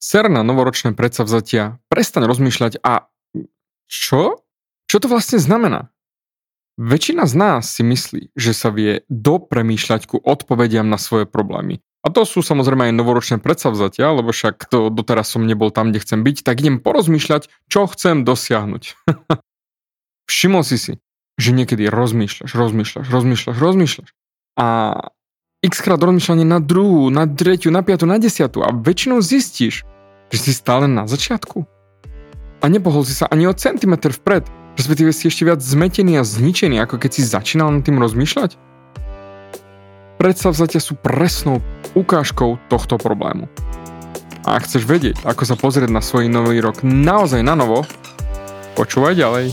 Ser na novoročné predsavzatia, prestaň rozmýšľať a... Čo? Čo to vlastne znamená? Väčšina z nás si myslí, že sa vie dopremýšľať ku odpovediam na svoje problémy. A to sú samozrejme aj novoročné predsavzatia, lebo však to doteraz som nebol tam, kde chcem byť, tak idem porozmýšľať, čo chcem dosiahnuť. Všimol si si, že niekedy rozmýšľaš, rozmýšľaš, rozmýšľaš, rozmýšľaš. A x krát rozmýšľanie na druhú, na tretiu, na piatu, na desiatu a väčšinou zistíš, že si stále na začiatku. A nepohol si sa ani o centimetr vpred, respektíve si ešte viac zmetený a zničený, ako keď si začínal nad tým rozmýšľať. Predstavzatia sú presnou ukážkou tohto problému. A ak chceš vedieť, ako sa pozrieť na svoj nový rok naozaj na novo, počúvaj ďalej.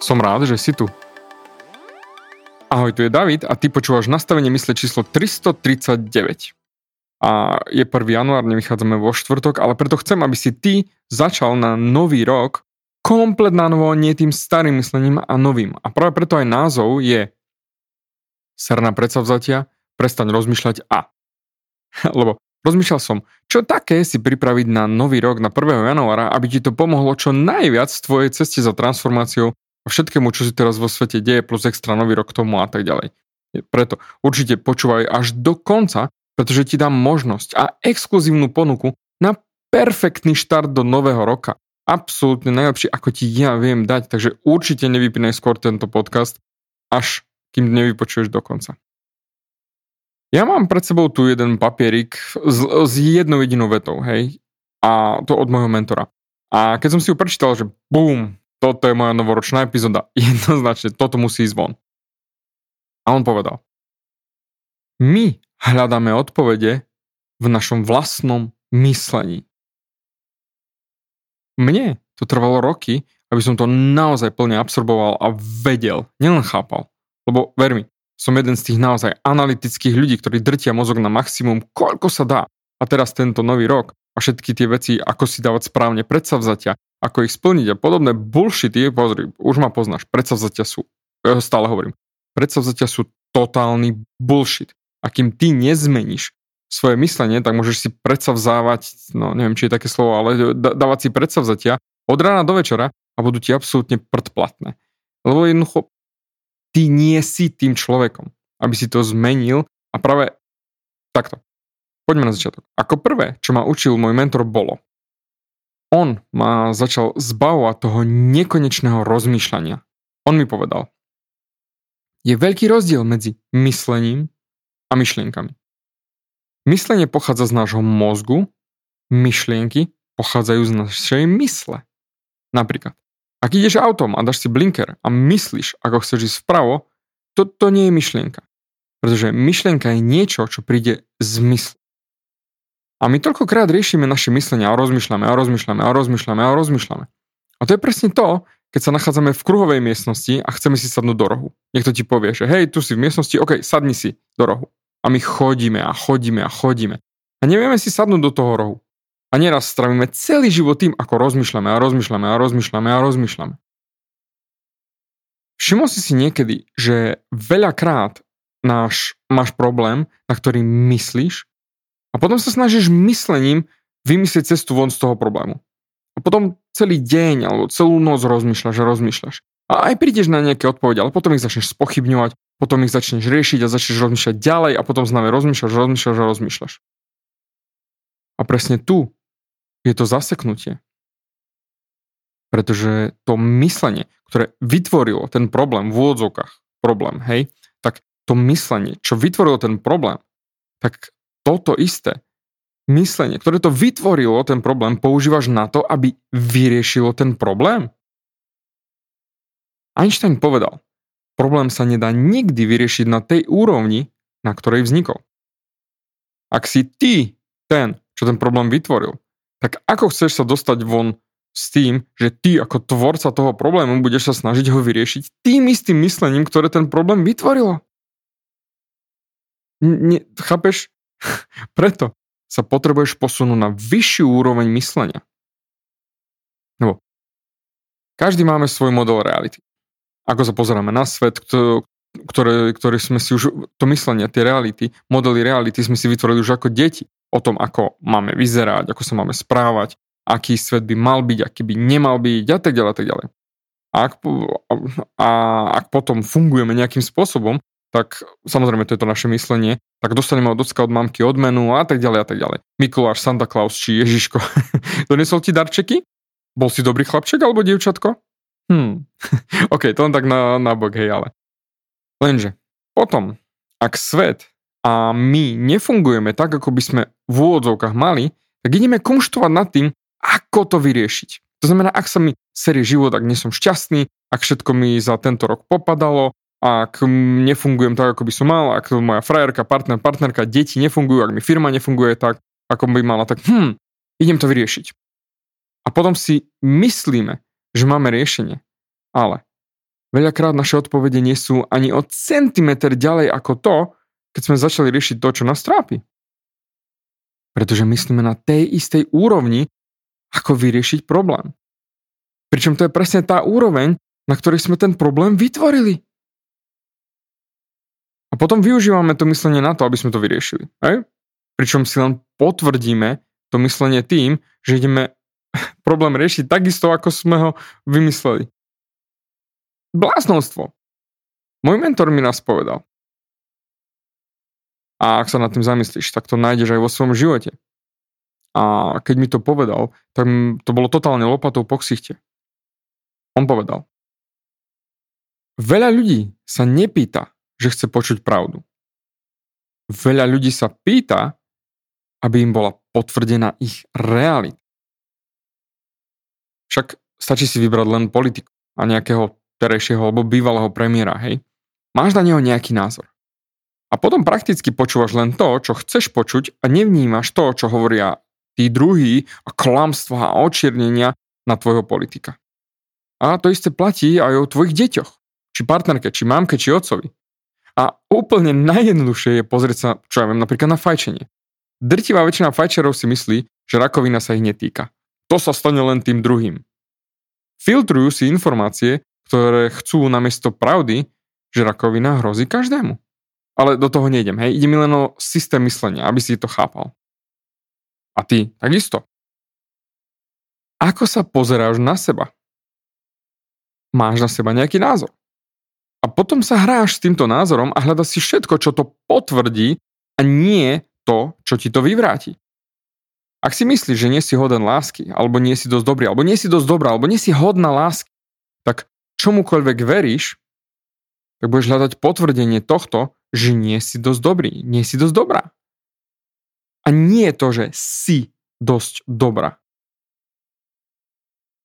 Som rád, že si tu. Ahoj, tu je David a ty počúvaš nastavenie mysle číslo 339. A je 1. január, nevychádzame vo štvrtok, ale preto chcem, aby si ty začal na nový rok komplet na novo, nie tým starým myslením a novým. A práve preto aj názov je Serná predsavzatia, prestaň rozmýšľať a. Lebo rozmýšľal som, čo také si pripraviť na nový rok, na 1. januára, aby ti to pomohlo čo najviac v tvojej ceste za transformáciou a všetkému, čo si teraz vo svete deje, plus extra nový rok tomu a tak ďalej. Preto určite počúvaj až do konca, pretože ti dám možnosť a exkluzívnu ponuku na perfektný štart do nového roka. Absolútne najlepší, ako ti ja viem dať, takže určite nevypínaj skôr tento podcast, až kým nevypočuješ do konca. Ja mám pred sebou tu jeden papierik s, s jednou jedinou vetou, hej, a to od môjho mentora. A keď som si ju prečítal, že bum, toto je moja novoročná epizóda. Jednoznačne, toto musí ísť von. A on povedal, my hľadáme odpovede v našom vlastnom myslení. Mne to trvalo roky, aby som to naozaj plne absorboval a vedel, nielen chápal. Lebo ver mi, som jeden z tých naozaj analytických ľudí, ktorí drtia mozog na maximum, koľko sa dá. A teraz tento nový rok a všetky tie veci, ako si dávať správne predsavzatia, ako ich splniť a podobné bullshity, pozri, už ma poznáš, predsavzatia sú, stále hovorím, predsavzatia sú totálny bullshit. A kým ty nezmeníš svoje myslenie, tak môžeš si predsavzávať, no neviem, či je také slovo, ale dávať si predsavzatia od rána do večera a budú ti absolútne predplatné. Lebo jednoducho, ty nie si tým človekom, aby si to zmenil a práve takto. Poďme na začiatok. Ako prvé, čo ma učil môj mentor, bolo on ma začal zbavovať toho nekonečného rozmýšľania. On mi povedal, je veľký rozdiel medzi myslením a myšlienkami. Myslenie pochádza z nášho mozgu, myšlienky pochádzajú z našej mysle. Napríklad, ak ideš autom a dáš si blinker a myslíš, ako chceš ísť vpravo, to, to nie je myšlienka. Pretože myšlienka je niečo, čo príde z mysle. A my toľkokrát riešime naše myslenie a rozmýšľame a rozmýšľame a rozmýšľame a rozmýšľame. A to je presne to, keď sa nachádzame v kruhovej miestnosti a chceme si sadnúť do rohu. Niekto ti povie, že hej, tu si v miestnosti, OK, sadni si do rohu. A my chodíme a chodíme a chodíme. A nevieme si sadnúť do toho rohu. A neraz stravíme celý život tým, ako rozmýšľame a rozmýšľame a rozmýšľame a rozmýšľame. Všimol si si niekedy, že veľakrát náš, máš problém, na ktorý myslíš a potom sa snažíš myslením vymyslieť cestu von z toho problému. A potom celý deň alebo celú noc rozmýšľaš a rozmýšľaš. A aj prídeš na nejaké odpovede, ale potom ich začneš spochybňovať, potom ich začneš riešiť a začneš rozmýšľať ďalej a potom znamená rozmýšľaš, rozmýšľaš a rozmýšľaš. A presne tu je to zaseknutie. Pretože to myslenie, ktoré vytvorilo ten problém v úvodzovkách, problém, hej, tak to myslenie, čo vytvorilo ten problém, tak toto isté myslenie, ktoré to vytvorilo ten problém, používaš na to, aby vyriešilo ten problém? Einstein povedal, problém sa nedá nikdy vyriešiť na tej úrovni, na ktorej vznikol. Ak si ty ten, čo ten problém vytvoril, tak ako chceš sa dostať von s tým, že ty ako tvorca toho problému budeš sa snažiť ho vyriešiť tým istým myslením, ktoré ten problém vytvorilo? Ne, chápeš? Preto sa potrebuješ posunúť na vyššiu úroveň myslenia. Lebo každý máme svoj model reality ako sa pozeráme na svet, ktoré, ktoré sme si už, to myslenie, tie reality, modely reality sme si vytvorili už ako deti. O tom, ako máme vyzerať, ako sa máme správať, aký svet by mal byť, aký by nemal byť a tak ďalej a tak ďalej. A ak, a ak potom fungujeme nejakým spôsobom, tak samozrejme to je to naše myslenie, tak dostaneme od ocka, od mamky odmenu a tak ďalej a tak ďalej. Mikuláš, Santa Claus či Ježiško. Donesol ti darčeky? Bol si dobrý chlapček alebo dievčatko? Hmm. OK, to len tak na, na bok, hej, ale. Lenže potom, ak svet a my nefungujeme tak, ako by sme v úvodzovkách mali, tak ideme kumštovať nad tým, ako to vyriešiť. To znamená, ak sa mi serie život, ak nie som šťastný, ak všetko mi za tento rok popadalo, ak nefungujem tak, ako by som mal, ak moja frajerka, partner, partnerka, deti nefungujú, ak mi firma nefunguje tak, ako by mala, tak hm, idem to vyriešiť. A potom si myslíme, že máme riešenie. Ale veľakrát naše odpovede nie sú ani o centimetr ďalej ako to, keď sme začali riešiť to, čo nás trápi. Pretože myslíme na tej istej úrovni, ako vyriešiť problém. Pričom to je presne tá úroveň, na ktorej sme ten problém vytvorili. Potom využívame to myslenie na to, aby sme to vyriešili. Hej? Pričom si len potvrdíme to myslenie tým, že ideme problém riešiť takisto, ako sme ho vymysleli. Bláznostvo. Môj mentor mi nás povedal. A ak sa nad tým zamyslíš, tak to nájdeš aj vo svojom živote. A keď mi to povedal, tak to bolo totálne lopatou po ksichte. On povedal. Veľa ľudí sa nepýta, že chce počuť pravdu. Veľa ľudí sa pýta, aby im bola potvrdená ich realita. Však stačí si vybrať len politiku a nejakého terejšieho alebo bývalého premiéra, hej. Máš na neho nejaký názor. A potom prakticky počúvaš len to, čo chceš počuť a nevnímaš to, čo hovoria tí druhí a klamstva a očiernenia na tvojho politika. A to isté platí aj o tvojich deťoch. Či partnerke, či mamke, či otcovi. A úplne najjednoduchšie je pozrieť sa, čo ja viem, napríklad na fajčenie. Drtivá väčšina fajčerov si myslí, že rakovina sa ich netýka. To sa stane len tým druhým. Filtrujú si informácie, ktoré chcú namiesto pravdy, že rakovina hrozí každému. Ale do toho nejdem, hej, ide mi len o systém myslenia, aby si to chápal. A ty takisto. Ako sa pozeráš na seba? Máš na seba nejaký názor. A potom sa hráš s týmto názorom a hľadaš si všetko, čo to potvrdí a nie to, čo ti to vyvráti. Ak si myslíš, že nie si hoden lásky, alebo nie si dosť dobrý, alebo nie si dosť dobrá, alebo nie si hodná lásky, tak čomukoľvek veríš, tak budeš hľadať potvrdenie tohto, že nie si dosť dobrý, nie si dosť dobrá. A nie je to, že si dosť dobrá.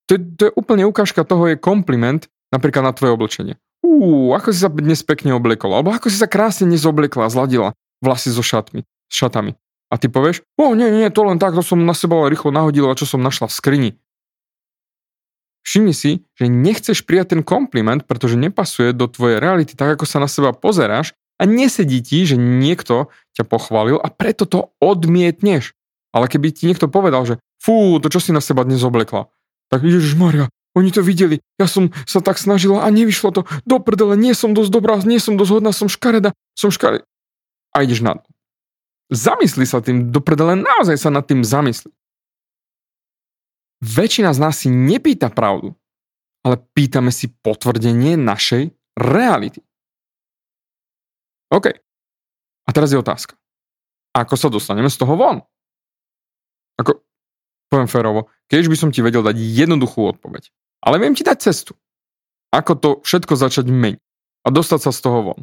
To, to je úplne ukážka toho, je kompliment napríklad na tvoje oblečenie. Uú, ako si sa dnes pekne oblekol, alebo ako si sa krásne dnes oblekla, zladila vlasy so šatmi, šatami. A ty povieš, o nie, nie, to len tak, to som na seba rýchlo nahodil, čo som našla v skrini. Všimni si, že nechceš prijať ten kompliment, pretože nepasuje do tvojej reality tak, ako sa na seba pozeráš a nesedí ti, že niekto ťa pochválil a preto to odmietneš. Ale keby ti niekto povedal, že fú, to čo si na seba dnes oblekla, tak Ježiš Maria, oni to videli, ja som sa tak snažila a nevyšlo to, do prdele, nie som dosť dobrá, nie som dosť hodná, som škareda, som škareda. A ideš na to. Zamysli sa tým, do prdele, naozaj sa nad tým zamysli. Väčšina z nás si nepýta pravdu, ale pýtame si potvrdenie našej reality. OK. A teraz je otázka. Ako sa dostaneme z toho von? Ako, poviem férovo, keď by som ti vedel dať jednoduchú odpoveď. Ale viem ti dať cestu. Ako to všetko začať meniť a dostať sa z toho von.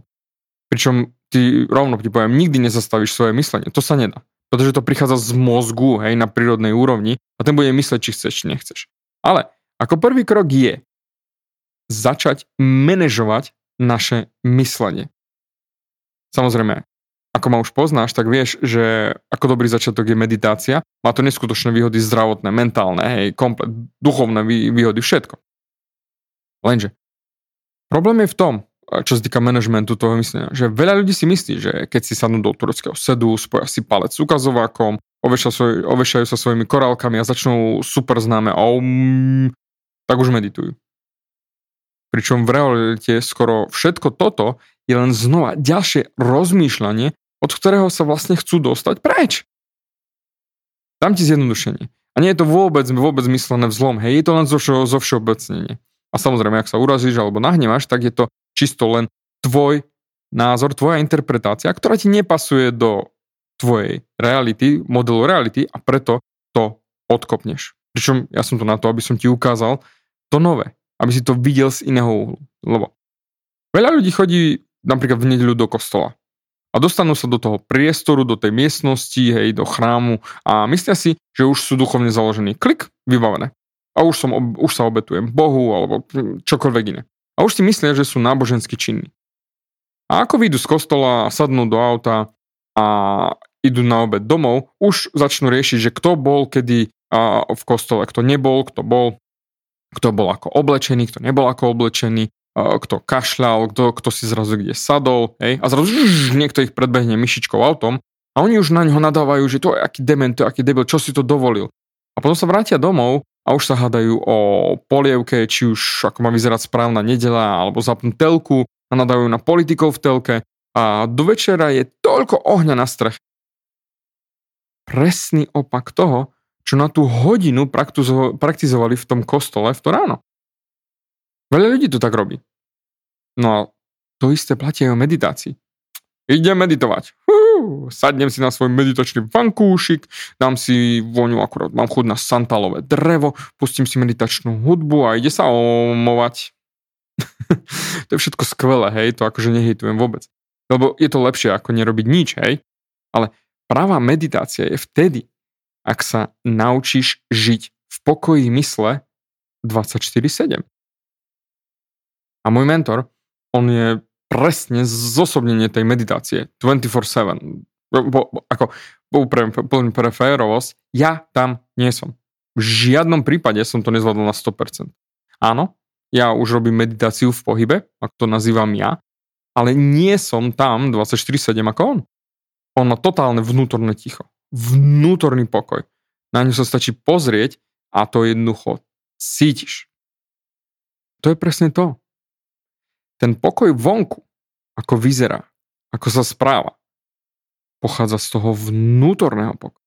Pričom ty rovno ti poviem, nikdy nezastavíš svoje myslenie. To sa nedá. Pretože to prichádza z mozgu, hej, na prírodnej úrovni a ten bude mysleť, či chceš, či nechceš. Ale ako prvý krok je začať manažovať naše myslenie. Samozrejme, ako ma už poznáš, tak vieš, že ako dobrý začiatok je meditácia. Má to neskutočné výhody zdravotné, mentálne, hej, komplet, duchovné výhody, všetko. Lenže problém je v tom, čo sa týka manažmentu toho myslenia, že veľa ľudí si myslí, že keď si sadnú do tureckého sedu, spoja si palec s ukazovákom, ovešajú, ovešajú sa svojimi korálkami a začnú super známe om, tak už meditujú. Pričom v realite skoro všetko toto je len znova ďalšie rozmýšľanie, od ktorého sa vlastne chcú dostať preč. Dám ti zjednodušenie. A nie je to vôbec, vôbec myslené v zlom. Hej, je to len zo, zo všeobecnenie. A samozrejme, ak sa urazíš alebo nahnevaš, tak je to čisto len tvoj názor, tvoja interpretácia, ktorá ti nepasuje do tvojej reality, modelu reality a preto to odkopneš. Pričom ja som to na to, aby som ti ukázal to nové aby si to videl z iného uhlu. Lebo veľa ľudí chodí napríklad v nedeľu do kostola a dostanú sa do toho priestoru, do tej miestnosti, hej, do chrámu a myslia si, že už sú duchovne založení. Klik, vybavené. A už, som, už sa obetujem Bohu alebo čokoľvek iné. A už si myslia, že sú nábožensky činní. A ako vyjdu z kostola, sadnú do auta a idú na obed domov, už začnú riešiť, že kto bol kedy v kostole, kto nebol, kto bol, kto bol ako oblečený, kto nebol ako oblečený, kto kašľal, kto, kto si zrazu kde sadol, hej, a zrazu niekto ich predbehne myšičkou autom a oni už na ňo nadávajú, že to je aký dement, to je aký debil, čo si to dovolil. A potom sa vrátia domov a už sa hádajú o polievke, či už ako má vyzerať správna nedela, alebo zapnú telku a nadávajú na politikov v telke a do večera je toľko ohňa na strech. Presný opak toho, čo na tú hodinu praktizovali v tom kostole v to ráno. Veľa ľudí to tak robí. No a to isté platí aj o meditácii. Idem meditovať. Hú, sadnem si na svoj meditačný vankúšik, dám si voňu, akurát mám chud na santalové drevo, pustím si meditačnú hudbu a ide sa omovať. to je všetko skvelé, hej, to akože nehejtujem vôbec. Lebo je to lepšie ako nerobiť nič, hej. Ale práva meditácia je vtedy, ak sa naučíš žiť v pokoji mysle 24-7. A môj mentor, on je presne zosobnenie tej meditácie 24-7. Ako úplne pre férovosť, ja tam nie som. V žiadnom prípade som to nezvládol na 100%. Áno, ja už robím meditáciu v pohybe, ako to nazývam ja, ale nie som tam 24-7 ako on. On má totálne vnútorné ticho vnútorný pokoj. Na ňu sa stačí pozrieť a to jednoducho cítiš. To je presne to. Ten pokoj vonku, ako vyzerá, ako sa správa, pochádza z toho vnútorného pokoja.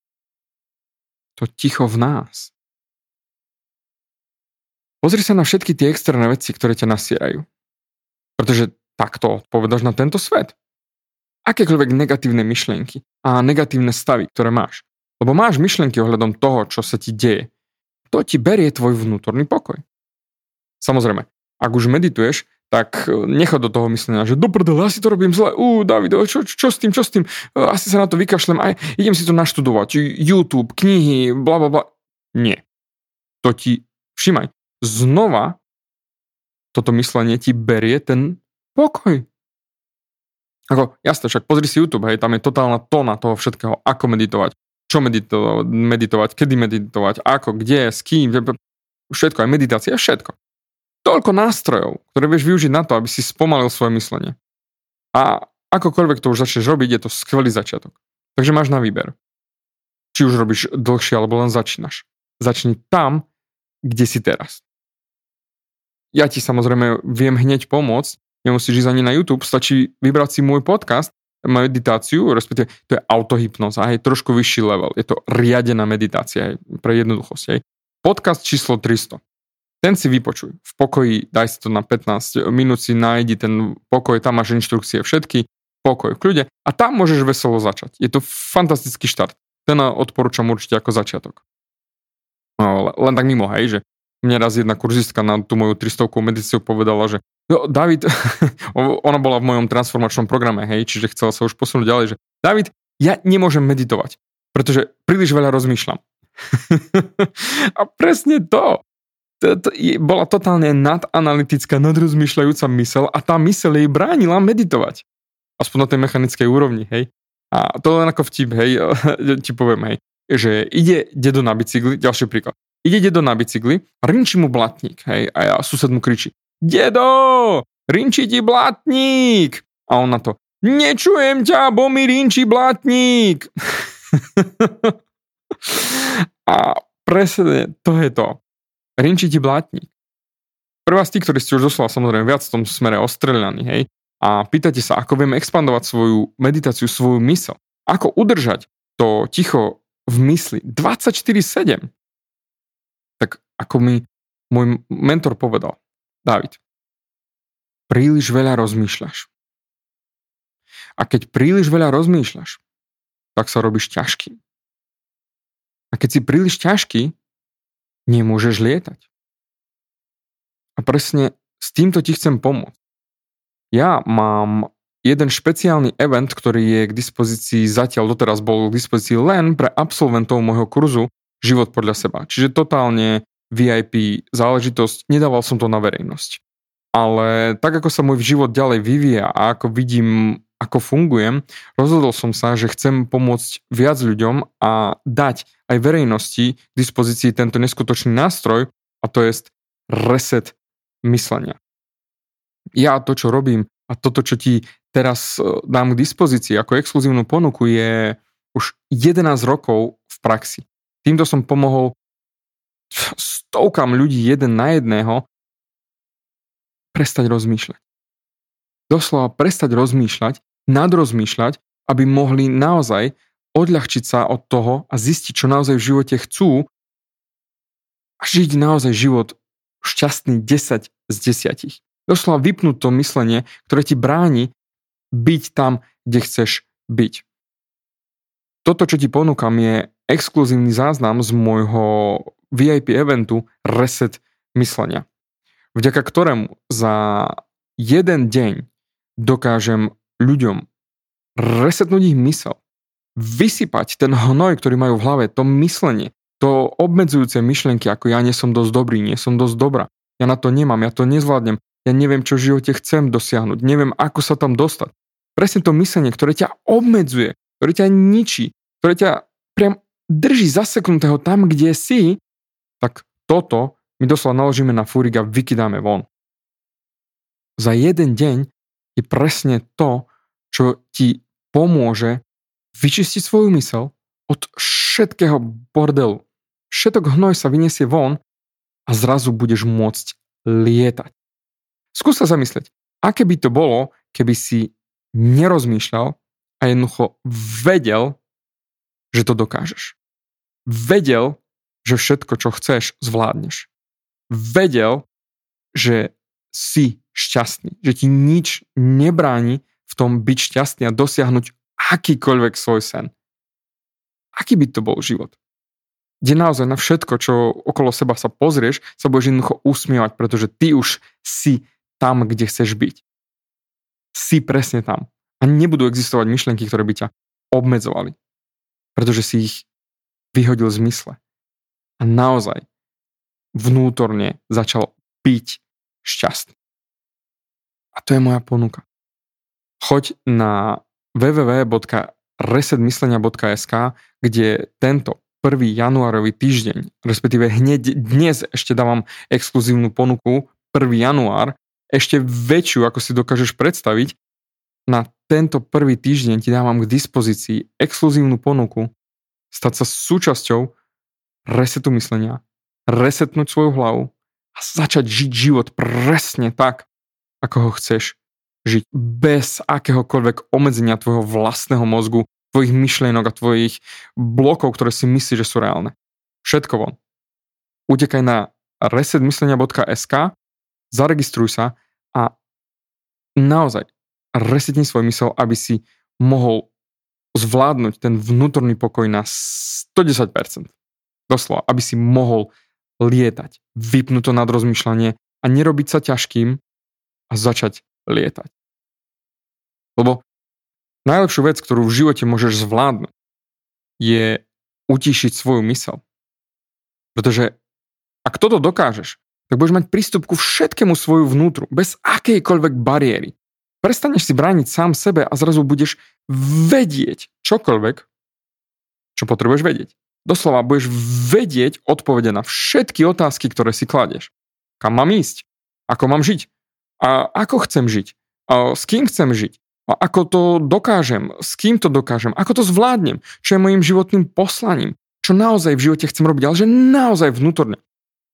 To ticho v nás. Pozri sa na všetky tie externé veci, ktoré ťa nasierajú. Pretože takto odpovedaš na tento svet akékoľvek negatívne myšlienky a negatívne stavy, ktoré máš. Lebo máš myšlienky ohľadom toho, čo sa ti deje. To ti berie tvoj vnútorný pokoj. Samozrejme, ak už medituješ, tak e, nechod do toho myslenia, že do prdele, asi to robím zle, ú, David, čo, čo, čo s tým, čo s tým, e, asi sa na to vykašlem, aj idem si to naštudovať, YouTube, knihy, bla bla bla. Nie. To ti, všimaj, znova toto myslenie ti berie ten pokoj. Ako, jasne, však pozri si YouTube, hej, tam je totálna tóna toho všetkého, ako meditovať, čo meditovať, meditovať, kedy meditovať, ako, kde, s kým, všetko, aj meditácia, všetko. Toľko nástrojov, ktoré vieš využiť na to, aby si spomalil svoje myslenie. A akokoľvek to už začneš robiť, je to skvelý začiatok. Takže máš na výber. Či už robíš dlhšie, alebo len začínaš. Začni tam, kde si teraz. Ja ti samozrejme viem hneď pomôcť, nemusíš ísť ani na YouTube, stačí vybrať si môj podcast, meditáciu, respektíve to je autohypnoza, aj trošku vyšší level. Je to riadená meditácia aj pre jednoduchosť. Aj. Podcast číslo 300. Ten si vypočuj. V pokoji, daj si to na 15 minút, si nájdi ten pokoj, tam máš inštrukcie všetky, pokoj v kľude a tam môžeš veselo začať. Je to fantastický štart. Ten odporúčam určite ako začiatok. No, len tak mimo, hej, že mne raz jedna kurzistka na tú moju 300 medicíciu povedala, že jo, David, ona bola v mojom transformačnom programe, hej, čiže chcela sa už posunúť ďalej, že David, ja nemôžem meditovať, pretože príliš veľa rozmýšľam. a presne to. Bola totálne nadanalytická, nadrozmýšľajúca mysel a tá mysel jej bránila meditovať. Aspoň na tej mechanickej úrovni, hej. A to len ako vtip, hej, ti poviem, hej, že ide dedo na bicykli, ďalší príklad. Ide dedo na bicykli rinčí mu blatník, hej, a ja, sused mu kričí, dedo, rinčí ti blatník. A on na to, nečujem ťa, bo mi rinčí blatník. a presne to je to. Rinčí ti blátnik. Prvá z tých, ktorí ste už doslova samozrejme viac v tom smere ostrelaní, hej, a pýtate sa, ako vieme expandovať svoju meditáciu, svoju mysl. Ako udržať to ticho v mysli 24-7 tak ako mi môj mentor povedal, David, príliš veľa rozmýšľaš. A keď príliš veľa rozmýšľaš, tak sa robíš ťažký. A keď si príliš ťažký, nemôžeš lietať. A presne s týmto ti chcem pomôcť. Ja mám jeden špeciálny event, ktorý je k dispozícii zatiaľ doteraz bol k dispozícii len pre absolventov môjho kurzu život podľa seba. Čiže totálne VIP záležitosť, nedával som to na verejnosť. Ale tak ako sa môj život ďalej vyvíja a ako vidím, ako fungujem, rozhodol som sa, že chcem pomôcť viac ľuďom a dať aj verejnosti k dispozícii tento neskutočný nástroj a to je reset myslenia. Ja to, čo robím a toto, čo ti teraz e, dám k dispozícii ako exkluzívnu ponuku je už 11 rokov v praxi. Týmto som pomohol stovkám ľudí jeden na jedného prestať rozmýšľať. Doslova prestať rozmýšľať, nadrozmýšľať, aby mohli naozaj odľahčiť sa od toho a zistiť, čo naozaj v živote chcú a žiť naozaj život šťastný 10 z 10. Doslova vypnúť to myslenie, ktoré ti bráni byť tam, kde chceš byť. Toto, čo ti ponúkam, je exkluzívny záznam z môjho VIP eventu Reset myslenia, vďaka ktorému za jeden deň dokážem ľuďom resetnúť ich mysel, vysypať ten hnoj, ktorý majú v hlave, to myslenie, to obmedzujúce myšlienky, ako ja nie som dosť dobrý, nie som dosť dobrá, ja na to nemám, ja to nezvládnem, ja neviem, čo v živote chcem dosiahnuť, neviem, ako sa tam dostať. Presne to myslenie, ktoré ťa obmedzuje, ktoré ťa ničí, ktoré ťa priam drží zaseknutého tam, kde si, tak toto my doslova naložíme na fúrik a vykydáme von. Za jeden deň je presne to, čo ti pomôže vyčistiť svoju mysel od všetkého bordelu. Všetok hnoj sa vyniesie von a zrazu budeš môcť lietať. Skús sa zamyslieť, aké by to bolo, keby si nerozmýšľal a jednoducho vedel, že to dokážeš vedel, že všetko, čo chceš, zvládneš. Vedel, že si šťastný, že ti nič nebráni v tom byť šťastný a dosiahnuť akýkoľvek svoj sen. Aký by to bol život? Kde naozaj na všetko, čo okolo seba sa pozrieš, sa budeš jednoducho usmievať, pretože ty už si tam, kde chceš byť. Si presne tam. A nebudú existovať myšlienky, ktoré by ťa obmedzovali. Pretože si ich vyhodil z mysle. A naozaj vnútorne začal byť šťastný. A to je moja ponuka. Choď na www.resetmyslenia.sk, kde tento 1. januárový týždeň, respektíve hneď dnes ešte dávam exkluzívnu ponuku 1. január, ešte väčšiu, ako si dokážeš predstaviť, na tento prvý týždeň ti dávam k dispozícii exkluzívnu ponuku stať sa súčasťou resetu myslenia, resetnúť svoju hlavu a začať žiť život presne tak, ako ho chceš žiť, bez akéhokoľvek obmedzenia tvojho vlastného mozgu, tvojich myšlienok a tvojich blokov, ktoré si myslíš, že sú reálne. Všetko von. Utekaj na resetmyslenia.sk, zaregistruj sa a naozaj resetni svoj mysel, aby si mohol zvládnuť ten vnútorný pokoj na 110%. Doslova, aby si mohol lietať, vypnúť to nad rozmýšľanie a nerobiť sa ťažkým a začať lietať. Lebo najlepšiu vec, ktorú v živote môžeš zvládnuť, je utišiť svoju mysel. Pretože ak toto dokážeš, tak budeš mať prístup ku všetkému svoju vnútru, bez akejkoľvek bariéry. Prestaneš si brániť sám sebe a zrazu budeš vedieť čokoľvek, čo potrebuješ vedieť. Doslova budeš vedieť odpovede na všetky otázky, ktoré si kladieš. Kam mám ísť? Ako mám žiť? A ako chcem žiť? A s kým chcem žiť? A ako to dokážem? S kým to dokážem? Ako to zvládnem? Čo je mojim životným poslaním? Čo naozaj v živote chcem robiť? Ale že naozaj vnútorne.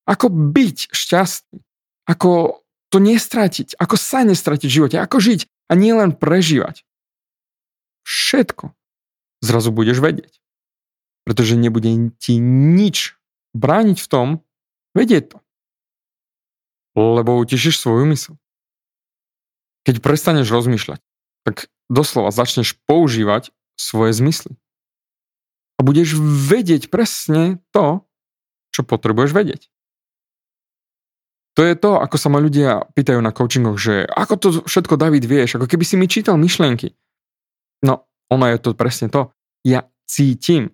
Ako byť šťastný? Ako to nestratiť? Ako sa nestratiť v živote? Ako žiť a nielen prežívať? Všetko zrazu budeš vedieť pretože nebude ti nič brániť v tom vedieť to. Lebo utešíš svoju mysl. Keď prestaneš rozmýšľať, tak doslova začneš používať svoje zmysly. A budeš vedieť presne to, čo potrebuješ vedieť. To je to, ako sa ma ľudia pýtajú na coachingoch, že ako to všetko, David, vieš, ako keby si mi čítal myšlienky. No, ono je to presne to. Ja cítim,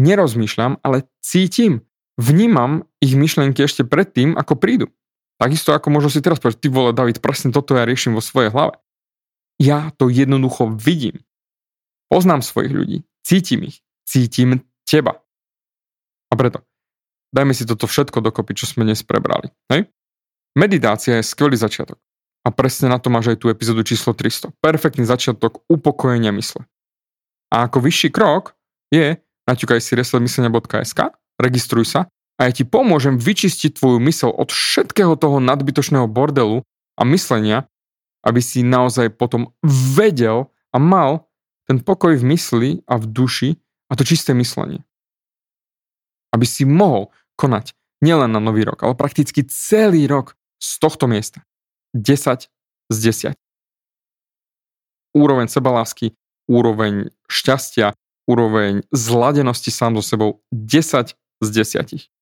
nerozmýšľam, ale cítim, vnímam ich myšlienky ešte predtým, ako prídu. Takisto ako možno si teraz povedať, ty vole David, presne toto ja riešim vo svojej hlave. Ja to jednoducho vidím. Poznám svojich ľudí, cítim ich, cítim teba. A preto, dajme si toto všetko dokopy, čo sme dnes prebrali. Hej? Meditácia je skvelý začiatok. A presne na to máš aj tú epizódu číslo 300. Perfektný začiatok upokojenia mysle. A ako vyšší krok je naťukaj si resetmyslenia.sk, registruj sa a ja ti pomôžem vyčistiť tvoju mysel od všetkého toho nadbytočného bordelu a myslenia, aby si naozaj potom vedel a mal ten pokoj v mysli a v duši a to čisté myslenie. Aby si mohol konať nielen na nový rok, ale prakticky celý rok z tohto miesta. 10 z 10. Úroveň sebalásky, úroveň šťastia, úroveň zladenosti sám so sebou 10 z 10.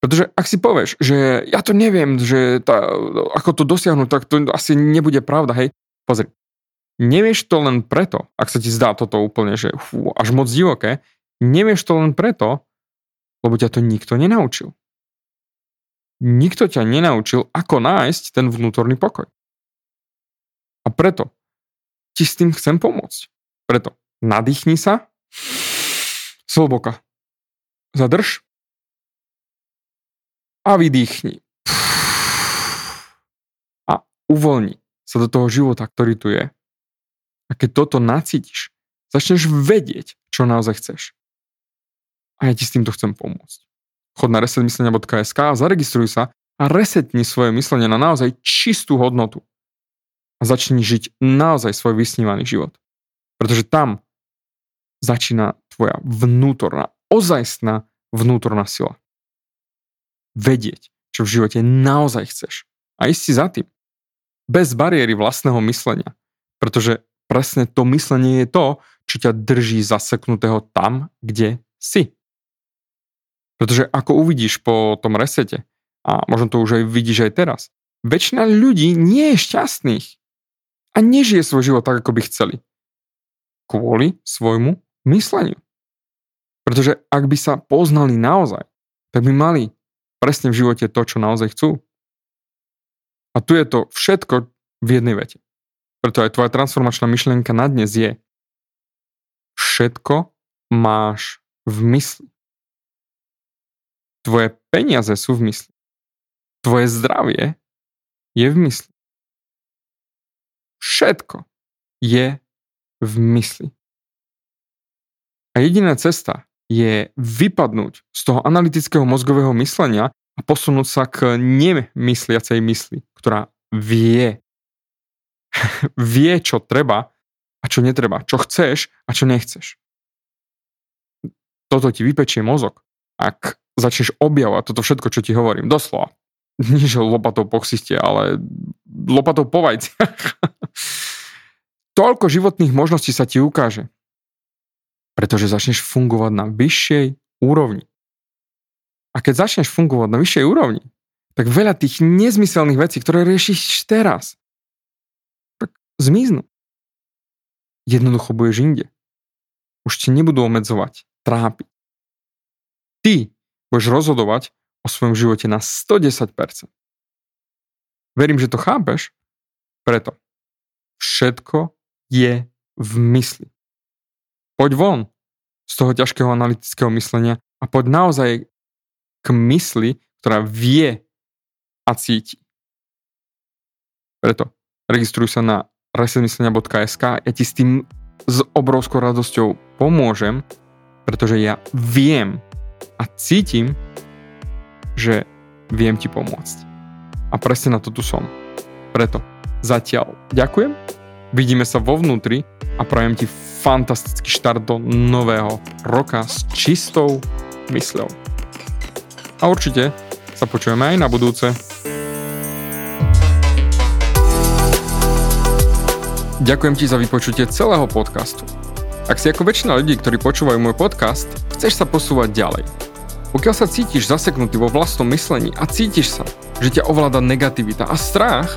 Pretože ak si povieš, že ja to neviem, že tá, ako to dosiahnuť, tak to asi nebude pravda, hej. Pozri, nevieš to len preto, ak sa ti zdá toto úplne, že fú, až moc divoké, nevieš to len preto, lebo ťa to nikto nenaučil. Nikto ťa nenaučil, ako nájsť ten vnútorný pokoj. A preto ti s tým chcem pomôcť. Preto Nadýchni sa. Zhlboka. Zadrž. A vydýchni. A uvoľni sa do toho života, ktorý tu je. A keď toto nacítiš, začneš vedieť, čo naozaj chceš. A ja ti s týmto chcem pomôcť. Chod na resetmyslenia.sk a zaregistruj sa a resetni svoje myslenie na naozaj čistú hodnotu. A začni žiť naozaj svoj vysnívaný život. Pretože tam začína tvoja vnútorná, ozajstná vnútorná sila. Vedieť, čo v živote naozaj chceš. A ísť si za tým. Bez bariéry vlastného myslenia. Pretože presne to myslenie je to, čo ťa drží zaseknutého tam, kde si. Pretože ako uvidíš po tom resete, a možno to už aj vidíš aj teraz, väčšina ľudí nie je šťastných a nežije svoj život tak, ako by chceli. Kvôli svojmu mysleniu. Pretože ak by sa poznali naozaj, tak by mali presne v živote to, čo naozaj chcú. A tu je to všetko v jednej vete. Preto aj tvoja transformačná myšlienka na dnes je všetko máš v mysli. Tvoje peniaze sú v mysli. Tvoje zdravie je v mysli. Všetko je v mysli. A jediná cesta je vypadnúť z toho analytického mozgového myslenia a posunúť sa k nemysliacej mysli, ktorá vie. vie, čo treba a čo netreba, čo chceš a čo nechceš. Toto ti vypečie mozog, ak začneš objavovať toto všetko, čo ti hovorím. Doslova. Nie, že lopatou po ksiste, ale lopatou po vajciach. Toľko životných možností sa ti ukáže Pretože začneš fungovať na vyššej úrovni. A keď začneš fungovať na vyššej úrovni, tak veľa tých nezmyselných vecí, ktoré riešiš teraz, tak zmiznú. Jednoducho budeš inde. Už ti nebudú obmedzovať, trápiť. Ty budeš rozhodovať o svojom živote na 110%. Verím, že to chápeš, preto všetko je v mysli. Poď von z toho ťažkého analytického myslenia a poď naozaj k mysli, ktorá vie a cíti. Preto registruj sa na resetmyslenia.sk ja ti s tým s obrovskou radosťou pomôžem, pretože ja viem a cítim, že viem ti pomôcť. A presne na to tu som. Preto zatiaľ ďakujem, vidíme sa vo vnútri a prajem ti fantastický štart do nového roka s čistou mysľou. A určite sa počujeme aj na budúce. Ďakujem ti za vypočutie celého podcastu. Ak si ako väčšina ľudí, ktorí počúvajú môj podcast, chceš sa posúvať ďalej. Pokiaľ sa cítiš zaseknutý vo vlastnom myslení a cítiš sa, že ťa ovláda negativita a strach,